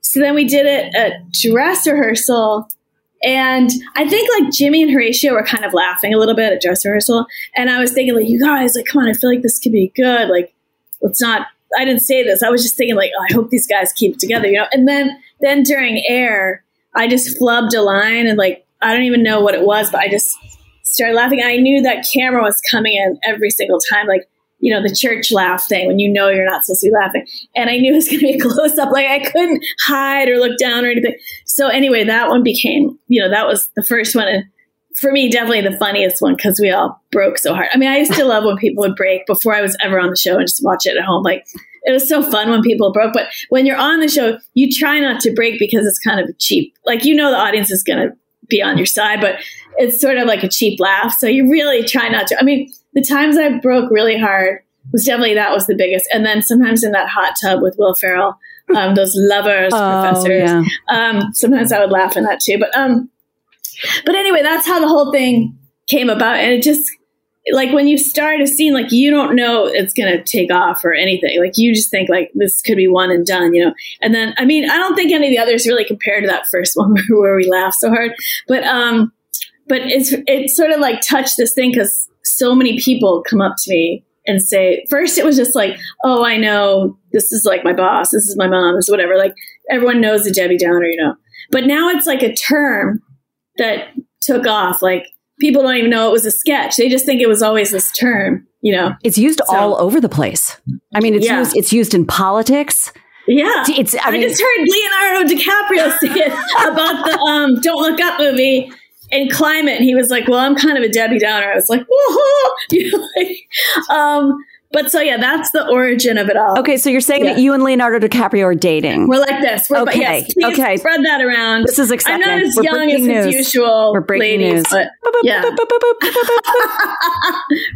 so then we did it at dress rehearsal. And I think like Jimmy and Horatio were kind of laughing a little bit at dress rehearsal. And I was thinking, like, you guys, like, come on, I feel like this could be good. Like, let's not, I didn't say this. I was just thinking, like, oh, I hope these guys keep together, you know? And then, then during air, I just flubbed a line and like, I don't even know what it was, but I just started laughing. I knew that camera was coming in every single time, like, you know, the church laugh thing when you know you're not supposed to be laughing. And I knew it was going to be a close up. Like I couldn't hide or look down or anything. So anyway, that one became, you know, that was the first one. And for me, definitely the funniest one because we all broke so hard. I mean, I used to love when people would break before I was ever on the show and just watch it at home. Like it was so fun when people broke. But when you're on the show, you try not to break because it's kind of cheap. Like you know the audience is going to be on your side, but it's sort of like a cheap laugh. So you really try not to. I mean, the times I broke really hard was definitely that was the biggest. And then sometimes in that hot tub with Will Ferrell, um, those lovers Oh, professors. yeah. Um, sometimes I would laugh in that too. But um, but anyway, that's how the whole thing came about, and it just like when you start a scene, like you don't know it's gonna take off or anything. Like you just think like this could be one and done, you know. And then I mean, I don't think any of the others really compare to that first one where we laughed so hard. But um, but it's it sort of like touched this thing because so many people come up to me and say first it was just like oh i know this is like my boss this is my mom this is whatever like everyone knows the debbie downer you know but now it's like a term that took off like people don't even know it was a sketch they just think it was always this term you know It's used So- all over the place. I mean, it's Yeah. used it's used in politics. yeah It's I I, mean, just heard Leonardo DiCaprio say it about the um, "Don't Look Up" movie and climate, and he was like, "Well, I'm kind of a Debbie Downer." I was like, "Whoa!" You know, like, um, But so yeah, that's the origin of it all. Okay, so you're saying Yeah. that you and Leonardo DiCaprio are dating. We're like this. We're, Okay, Yes, okay. Spread that around. This is exciting. I'm not as We're young as news. usual We're breaking ladies, news. but yeah,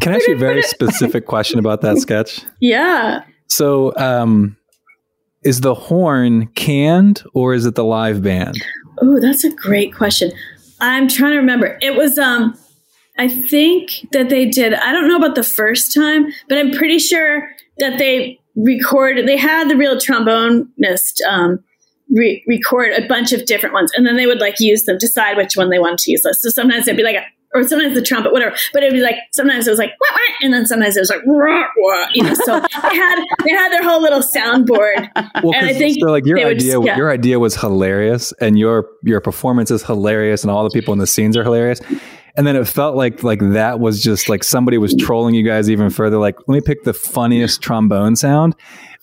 Can I ask you a very specific question about that sketch? yeah. So, um, is the horn canned or is it the live band? Oh, that's a great question. I'm trying to remember. It was um I think that they did I don't know about the first time, but I'm pretty sure that they recorded they had the real trombonist um re- record a bunch of different ones and then they would like use them decide which one they wanted to use. So sometimes it'd be like a or sometimes the trumpet, whatever. But it'd be like sometimes it was like wah, wah, and then sometimes it was like wah, wah, you know. So they had they had their whole little soundboard. Well, And I 'cause- think so like your idea, just- yeah. your idea was hilarious, and your your performance is hilarious, and all the people in the scenes are hilarious. And then it felt like like that was just like somebody was trolling you guys even further. Like, let me pick the funniest trombone sound,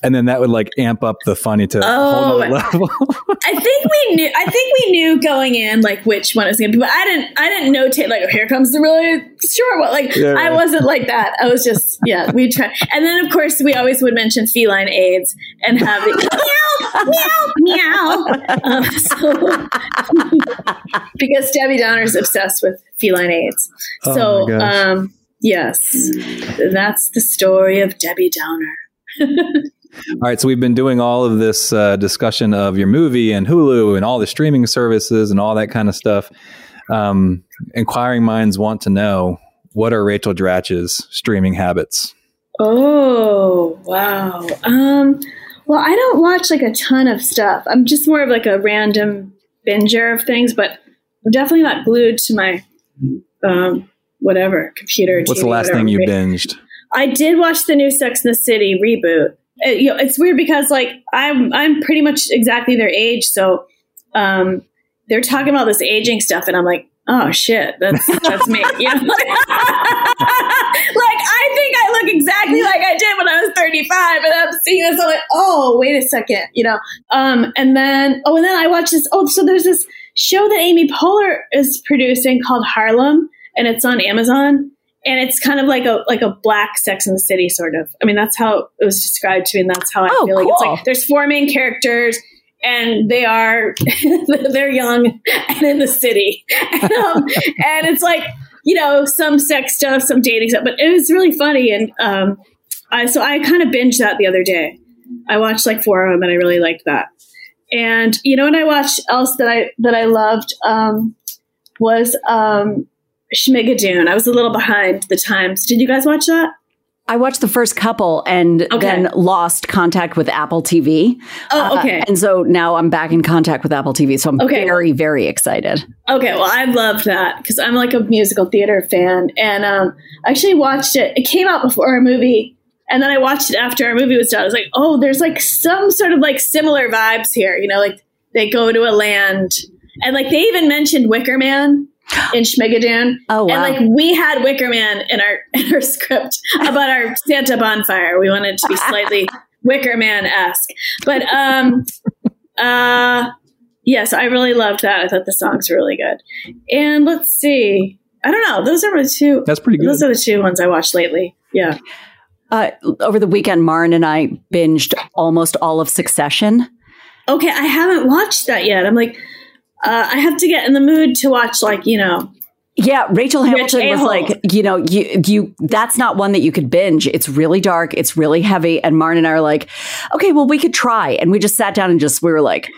and then that would like amp up the funny to a whole Oh. level. I think we knew. I think we knew going in like which one is going to be. But I didn't. I didn't notate like, oh, here comes the really short one. Like Yeah, I right. wasn't like that. I was just yeah. We try, and then of course we always would mention feline aids and have the meow meow meow. Um, so, because Debbie Downer's obsessed with feline aids. Oh so um, yes, that's the story of Debbie Downer. All right, so we've been doing all of this uh, discussion of your movie and Hulu and all the streaming services and all that kind of stuff. Um, inquiring minds want to know what are Rachel Dratch's streaming habits? Oh, wow. Um, well, I don't watch like a ton of stuff. I'm just more of like a random binger of things, but I'm definitely not glued to my um, whatever computer. What's TV, the last thing you binged? I did watch the new Sex and the City reboot. Uh, you know, it's weird because like I'm I'm pretty much exactly their age, so um, they're talking about this aging stuff, and I'm like, oh shit, that's that's me. Know? like I think I look exactly like I did when I was 35, and I'm seeing this, I'm like, oh wait a second, you know. Um, and then oh, and then I watched this. Oh, so there's this show that Amy Poehler is producing called Harlem, and it's on Amazon and it's kind of like a like a black Sex in the City sort of. I mean, that's how it was described to me, and that's how I Oh, feel like it's like there's four main characters, and they are they're young and in the city, and, um, and it's like you know some sex stuff, some dating stuff, but it was really funny, and um, I so I kind of binged that the other day. I watched like four of them, and I really liked that. And you know what I watched else that I that I loved um, was um, Schmigadoon. I was a little behind the times. Did you guys watch that? I watched the first couple and Okay. then lost contact with Apple TV. Oh, Uh, okay. and so now I'm back in contact with Apple TV. So I'm Okay. very, very excited. Okay, well, I loved that because I'm like a musical theater fan, and um, I actually watched it. It came out before our movie, and then I watched it after our movie was done. I was like, oh, there's like some sort of like similar vibes here. You know, like they go to a land, and like they even mentioned Wicker Man in Schmigadoon. Oh, wow. And like we had Wicker Man in our in our script about our Santa bonfire. We wanted to be slightly Wicker Man esque, but um, uh, yes, I really loved that. I thought the songs were really good. And let's see, I don't know. Those are the two. That's pretty good. Those are the two ones I watched lately. Yeah. Uh, over the weekend, Marin and I binged almost all of Succession. Okay, I haven't watched that yet. I'm like, uh, I have to get in the mood to watch, like you know. Yeah, Rachel Rich Hamilton was a-hole. like, you know, you you that's not one that you could binge. It's really dark, it's really heavy. And Marin and I are like, okay, well, we could try. And we just sat down and just we were like,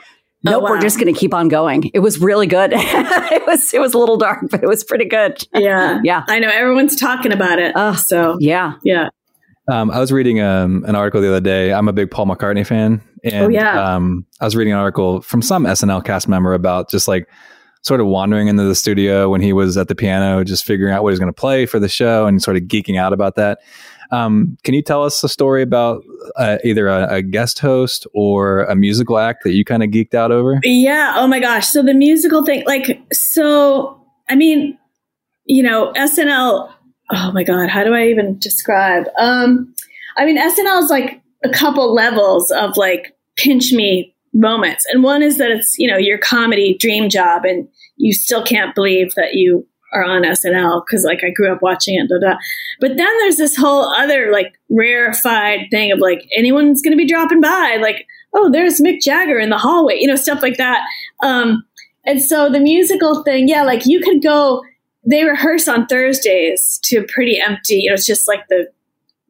Oh, nope, we're just gonna keep on going. It was really good. it was it was a little dark, but it was pretty good. Yeah, Yeah. I know everyone's talking about it. Ugh. so Yeah. yeah. Um, I was reading um, an article the other day. I'm a big Paul McCartney fan, and Oh, yeah. um, I was reading an article from some SNL cast member about just like sort of wandering into the studio when he was at the piano, just figuring out what he was going to play for the show, and sort of geeking out about that. Um, can you tell us a story about uh, either a, a guest host or a musical act that you kind of geeked out over? Yeah. Oh my gosh. So the musical thing, like, so, I mean, you know, SNL, oh my God, how do I even describe? Um, I mean, SNL is like a couple levels of like pinch me moments. And one is that it's, you know, your comedy dream job and you still can't believe that you are on SNL because like I grew up watching it. Blah, blah. But then there's this whole other like rarefied thing of like anyone's going to be dropping by, like oh there's Mick Jagger in the hallway, you know stuff like that. Um, and so the musical thing, yeah, like you could go. They rehearse on Thursdays to pretty empty. You know, it's just like the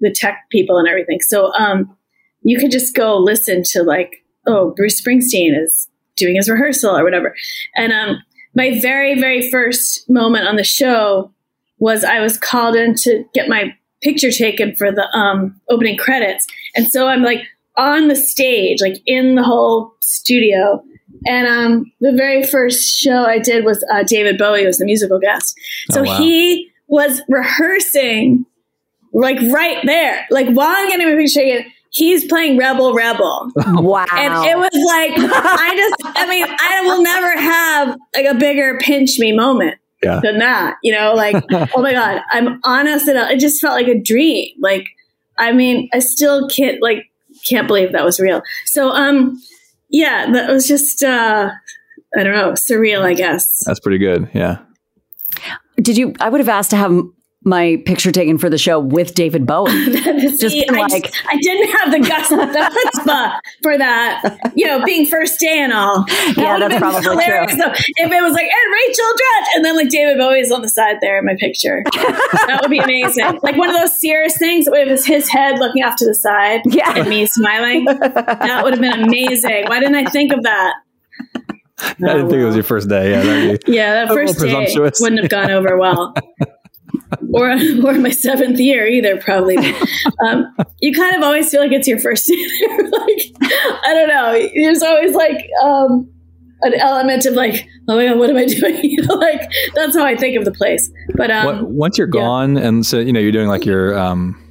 the tech people and everything. So um, you could just go listen to like oh Bruce Springsteen is doing his rehearsal or whatever. And um, my very, very first moment on the show was I was called in to get my picture taken for the um, opening credits. And so I'm like on the stage, like in the whole studio. And um, the very first show I did was uh, David Bowie was the musical guest. So Oh, wow. he was rehearsing like right there. Like while I'm getting my picture taken, he's playing Rebel Rebel. Wow. And it was like, I just, I mean, I will never have like a bigger pinch me moment Yeah. than that. You know, like, oh my God, I'm honest. And it just felt like a dream. Like, I mean, I still can't, like, can't believe that was real. So, um, yeah, that was just, uh, I don't know, surreal, I guess. That's pretty good. Yeah. Did you? I would have asked to have my picture taken for the show with David Bowie. Just See, been I, like- just- I didn't have the guts, the chutzpah for that. You know, being first day and all. That Yeah, would've that's probably hilarious, true. though. If it was like, and Rachel Dratch, and then like David Bowie's on the side there in my picture, that would be amazing. Like one of those serious things with his, his head looking off to the side Yeah. and me smiling. That would have been amazing. Why didn't I think of that? I didn't think it was your first day. Yeah. that'd be- Yeah, that first day presumptuous. wouldn't have gone over well. Or, or my seventh year either, probably. Um, you kind of always feel like it's your first year. like, I don't know. There's always like um, an element of like, oh my God, what am I doing? Like, that's how I think of the place. But um, What- once you're yeah. gone, and so you know you're doing like your um,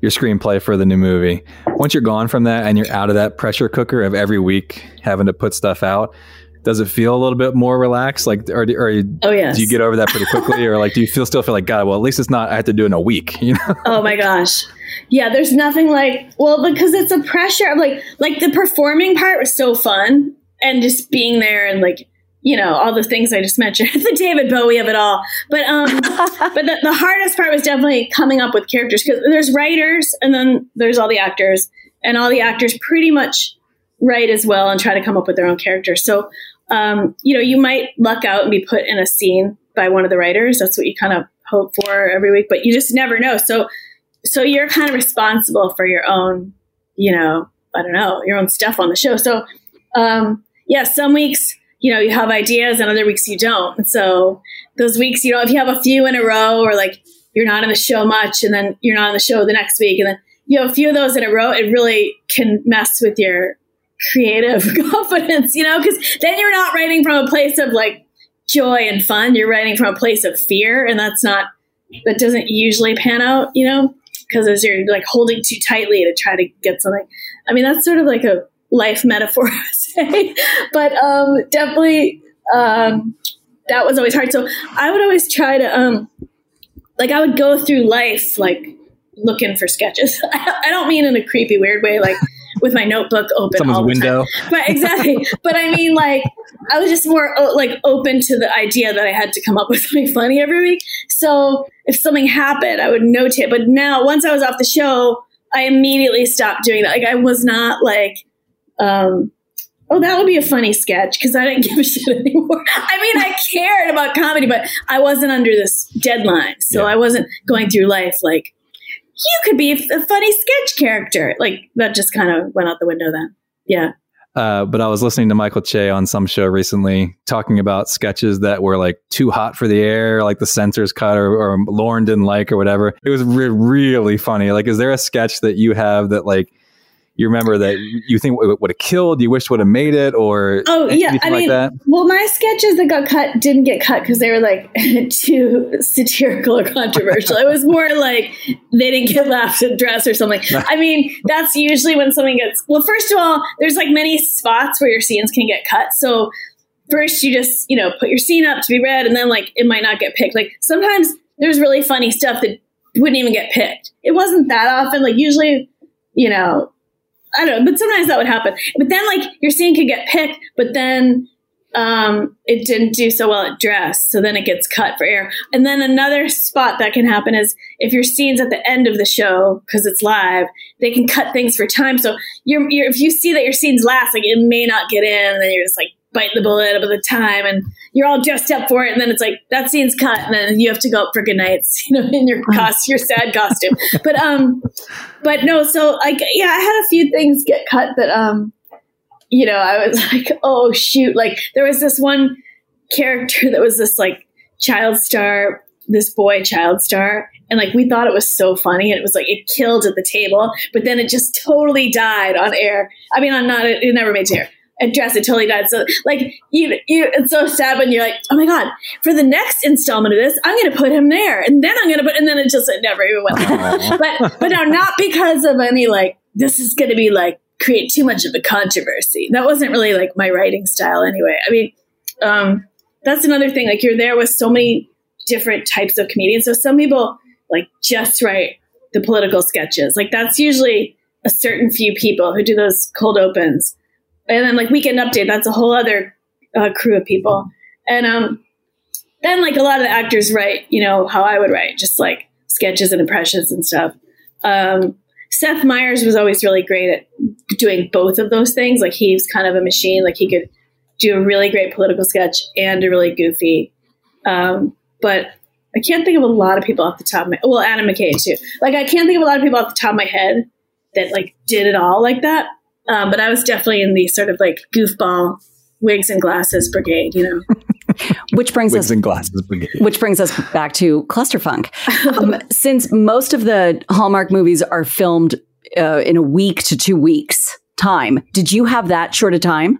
your screenplay for the new movie. Once you're gone from that, and you're out of that pressure cooker of every week having to put stuff out, does it feel a little bit more relaxed? Like, or, or oh, yes. do you get over that pretty quickly, or like do you feel still feel like God? Well, at least it's not. I have to do it in a week. You know? Oh my gosh. Yeah, there's nothing like well because it's a pressure of like like the performing part was so fun and just being there and like you know all the things I just mentioned the David Bowie of it all. But um but the, the hardest part was definitely coming up with characters because there's writers and then there's all the actors and all the actors pretty much write as well and try to come up with their own characters. So um you know you might luck out and be put in a scene by one of the writers. That's what you kind of hope for every week, but you just never know. So so you're kind of responsible for your own, you know, I don't know, your own stuff on the show. So, um, yeah, some weeks, you know, you have ideas and other weeks you don't. And so those weeks, you know, if you have a few in a row or like you're not in the show much and then you're not on the show the next week and then you have a few of those in a row, it really can mess with your creative confidence, you know, because then you're not writing from a place of like joy and fun. You're writing from a place of fear and that's not, that doesn't usually pan out, you know? because as you're like holding too tightly to try to get something. I mean, that's sort of like a life metaphor, say. but um, definitely, um, that was always hard. So I would always try to, um, like, I would go through life like looking for sketches. I don't mean in a creepy, weird way, like with my notebook open Someone's all the window. time. But exactly. but I mean, like, I was just more like open to the idea that I had to come up with something funny every week. So if something happened, I would note it. But now, once I was off the show, I immediately stopped doing that. Like, I was not like, um, oh, that would be a funny sketch because I didn't give a shit anymore. I mean, I cared about comedy, but I wasn't under this deadline. So Yeah. I wasn't going through life like, you could be a funny sketch character. Like, that just kind of went out the window then. Yeah. Uh, but I was listening to Michael Che on some show recently talking about sketches that were like too hot for the air, like the censors cut or, or Lorne didn't like or whatever. It was re- really funny. Like, is there a sketch that you have that like you remember that you think would would have killed, you wish would have made it, or Oh yeah, I like mean, that? well, my sketches that got cut didn't get cut because they were like too satirical or controversial. it was more like they didn't get laughed at dress or something. I mean, that's usually when something gets. Well, first of all, there's like many spots where your scenes can get cut. So first, you just you know put your scene up to be read, and then like it might not get picked. Like sometimes there's really funny stuff that wouldn't even get picked. It wasn't that often. Like usually, you know, I don't know, but sometimes that would happen. But then like your scene could get picked, but then um, it didn't do so well at dress, so then it gets cut for air. And then another spot that can happen is if your scene's at the end of the show because it's live, they can cut things for time. So you're, you're, if you see that your scene's last, like it may not get in, and then you're just like biting the bullet about the time, and you're all dressed up for it, and then it's like that scene's cut, and then you have to go up for good nights, you know, in your cost, your sad costume. But um, but no, so like yeah, I had a few things get cut that um you know, I was like, oh shoot. Like there was this one character that was this like child star, this boy child star. And like we thought it was so funny and it was like it killed at the table, but then it just totally died on air. I mean on not it never made to air. Address it totally died. So like you you it's so sad when you're like, oh my God, for the next installment of this, I'm gonna put him there. And then I'm gonna put and then it just it never even went but but no, not because of any like this is gonna be like create too much of a controversy. That wasn't really like my writing style anyway. I mean, um, that's another thing. Like you're there with so many different types of comedians. So some people like just write the political sketches. Like that's usually a certain few people who do those cold opens. And then like weekend update, that's a whole other uh, crew of people. And um, then like a lot of the actors write, you know, how I would write, just like sketches and impressions and stuff. Um, Seth Meyers was always really great at doing both of those things. Like he's kind of a machine. Like he could do a really great political sketch and a really goofy. Um, but I can't think of a lot of people off the top of my well, Adam McKay too. Like I can't think of a lot of people off the top of my head that like did it all like that. Um, but I was definitely in the sort of like goofball wigs and glasses brigade, you know. which brings Wigs us and glasses brigade. which brings us back to Clusterfunk. Um, since most of the Hallmark movies are filmed uh, in a week to two weeks time, did you have that short of time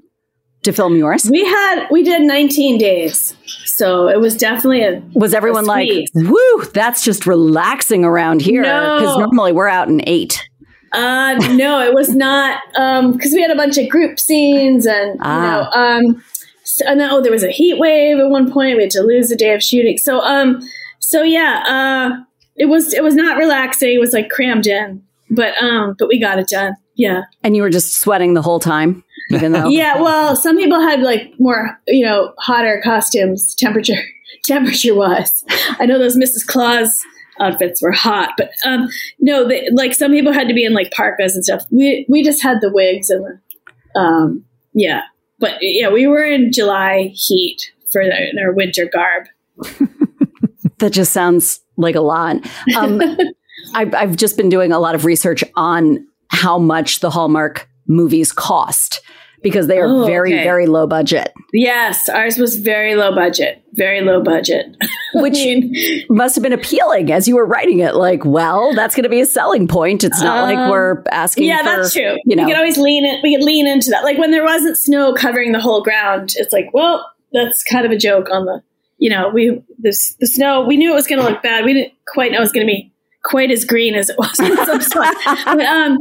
to film yours? We had we did 19 days, so it was definitely a Was everyone a like, "Woo, that's just relaxing around here"? No. Because normally we're out in eight. Uh, no, it was not Um, because we had a bunch of group scenes and Ah. you know, um, so, and then oh, there was a heat wave at one point. We had to lose a day of shooting. So um, so yeah, uh, it was it was not relaxing. It was like crammed in, but um, but we got it done. Yeah, And you were just sweating the whole time, even though. yeah. Well, some people had like more you know hotter costumes, temperature temperature wise. I know those Mrs. Claus outfits were hot, but um, no, they, like some people had to be in like parkas and stuff. We we just had the wigs and the um, yeah, but yeah, we were in July heat for the, in our winter garb. That just sounds like a lot. Um, I've, I've just been doing a lot of research on how much the Hallmark movies cost because they are Oh, very, okay. very low budget, Yes, ours was very low budget, very low budget. Which- mean, must have been appealing as you were writing it. Like, well, that's going to be a selling point. It's not like Um, we're asking. yeah, for, that's true. You know, we could always lean it. We could lean into that. Like when there wasn't snow covering the whole ground, it's like, well, that's kind of a joke on the. You know, we this the snow. We knew it was going to look bad. We didn't quite know it was going to be quite as green as it was in some spots. but um,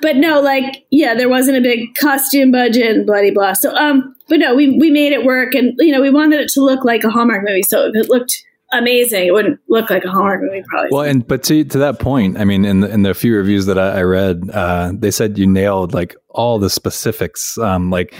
but no, like yeah, there wasn't a big costume budget and bloody blah. So um, but no, we we made it work, and you know, we wanted it to look like a Hallmark movie. So if it looked amazing, it wouldn't look like a Hallmark movie probably. Well, and but to to that point, I mean, in the, in the few reviews that I, I read, uh, they said you nailed like all the specifics, um, like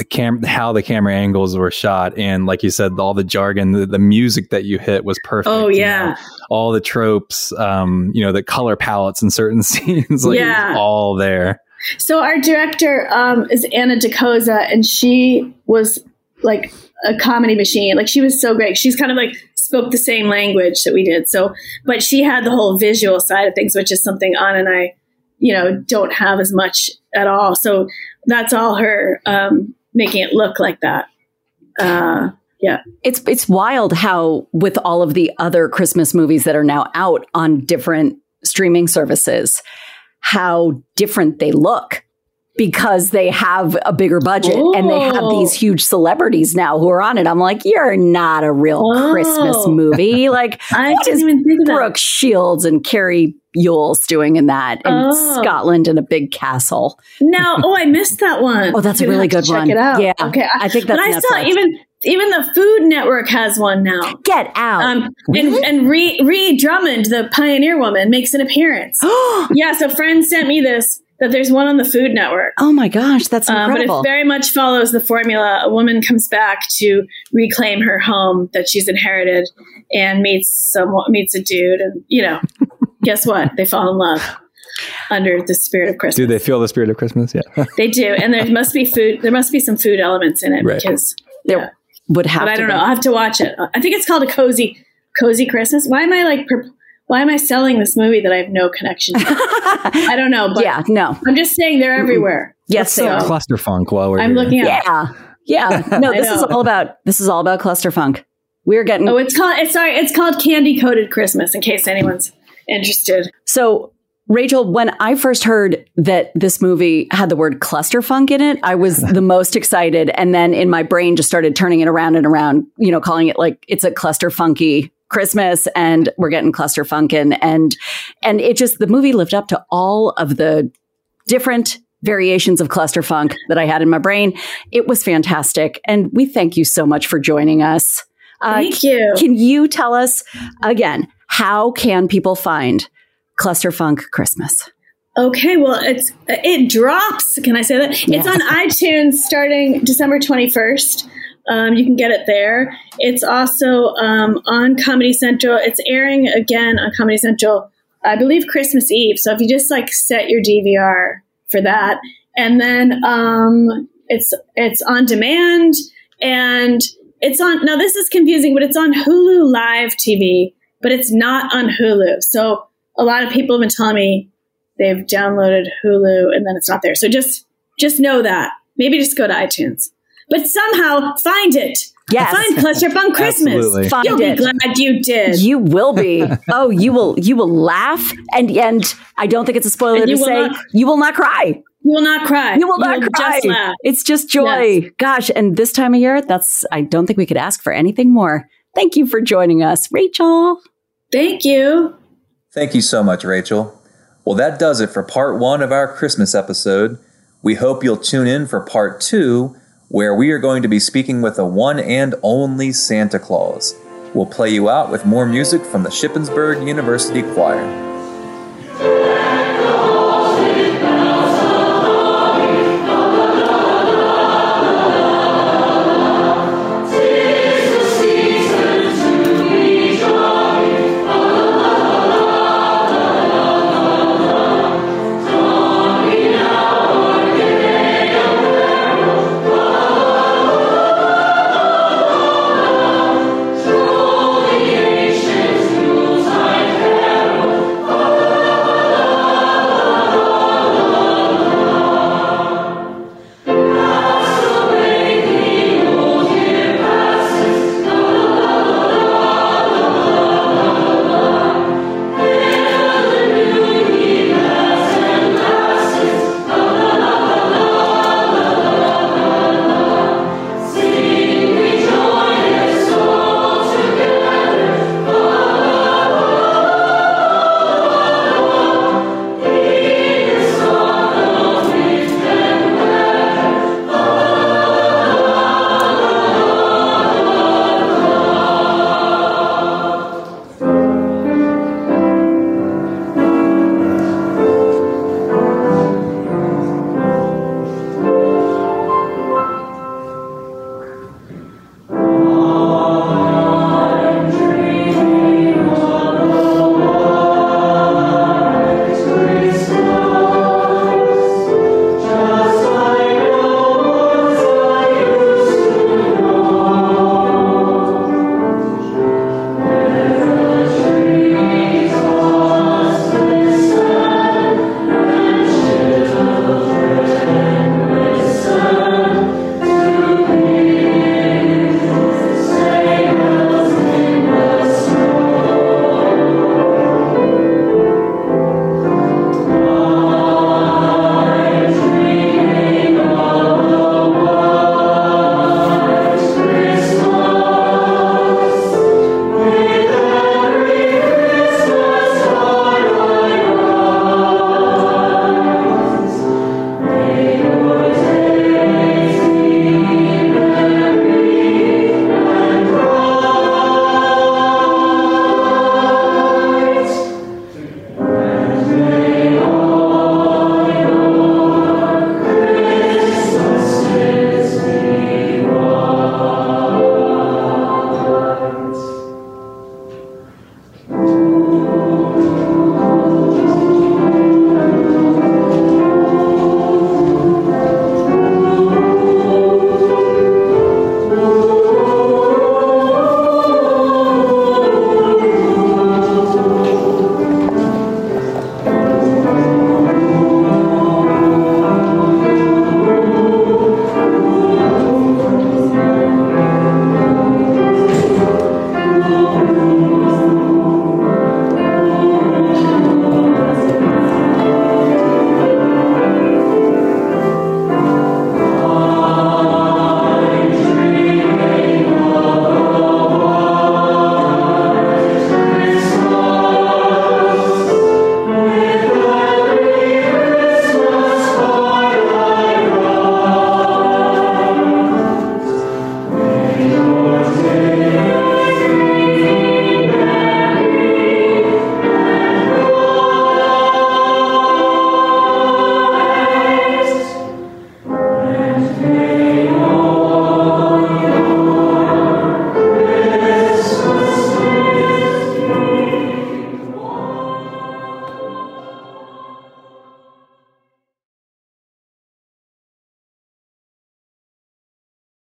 the cam, how the camera angles were shot, and like you said, all the jargon, the, the music that you hit was perfect. oh you yeah. know, all the tropes, um, you know, the color palettes in certain scenes, like Yeah. all there. So our director um, is Anna Dokoza, and she was like a comedy machine. Like she was so great. She's kind of like spoke the same language that we did. So, but she had the whole visual side of things, which is something Ana and I, you know, don't have as much at all. So that's all her um, making it look like that. Uh, yeah. it's it's wild how with all of the other Christmas movies that are now out on different streaming services, how different they look because they have a bigger budget and they have Oh. these huge celebrities now who are on it. I'm like, you're not a real Oh. Christmas movie. Like, I what didn't is even think of that. Brooke Shields and Cary Elwes doing in that in Oh. Scotland in a big castle? No, oh, I missed that one. Oh, that's a I'm gonna really good check one. It out. Yeah. okay. I think that's But I saw even even the Food Network has one now. Get out. Um, and and Ree, Ree Drummond, the pioneer woman, makes an appearance. yeah, so friends sent me this that there's one on the Food Network. Oh my gosh, that's Um, but it very much follows the formula. A woman comes back to reclaim her home that she's inherited and meets someone, meets a dude, and you know, guess what? They fall in love under the spirit of Christmas. Do they feel the spirit of Christmas? Yeah. They do, and there must be food. There must be some food elements in it Right. because. there yeah. would have But I don't be. know. I'll have to watch it. I think it's called a cozy, cozy Christmas. Why am I like? per- Why am I selling this movie that I have no connection to? I don't know, but yeah, no. I'm just saying they're mm-hmm. everywhere. Yes, they So- are. Clusterfunk while we're I'm here. looking at. Yeah. Yeah. No, this is all about this is all about clusterfunk. We're getting Oh, it's called. It's sorry. It's called Candy Coated Christmas. In case anyone's interested. So, Rachel, when I first heard that this movie had the word clusterfunk in it, I was the most excited. And then in my brain just started turning it around and around, you know, calling it like it's a clusterfunky Christmas and we're getting clusterfunkin. And and it just the movie lived up to all of the different variations of cluster funk that I had in my brain. It was fantastic. And we thank you so much for joining us. Uh, Thank you. can you tell us again, how can people find Cluster Funk Christmas? Okay, well, it's it drops. Can I say that? It's on iTunes starting December twenty first. Um, you can get it there. It's also um, on Comedy Central. It's airing again on Comedy Central, I believe Christmas Eve. So if you just like set your DVR for that, and then um, it's it's on demand and it's on. Now this is confusing, but it's on Hulu Live TV, but it's not on Hulu. So a lot of people have been telling me they've downloaded Hulu and then it's not there. So just just know that. Maybe just go to iTunes. But somehow find it. Yes. Find Clusterfunk Christmas. Absolutely. Find You'll it. be glad you did. You will be. Oh, you will. You will laugh, and and I don't think it's a spoiler to say not- you will not cry. You will not cry. You will not cry. just laugh. It's just joy. Gosh, and this time of year, that's I don't think we could ask for anything more. Thank you for joining us, Rachel. Thank you. Thank you so much, Rachel. Well, that does it for part one of our Christmas episode. We hope you'll tune in for part two, where we are going to be speaking with the one and only Santa Claus. We'll play you out with more music from the Shippensburg University Choir.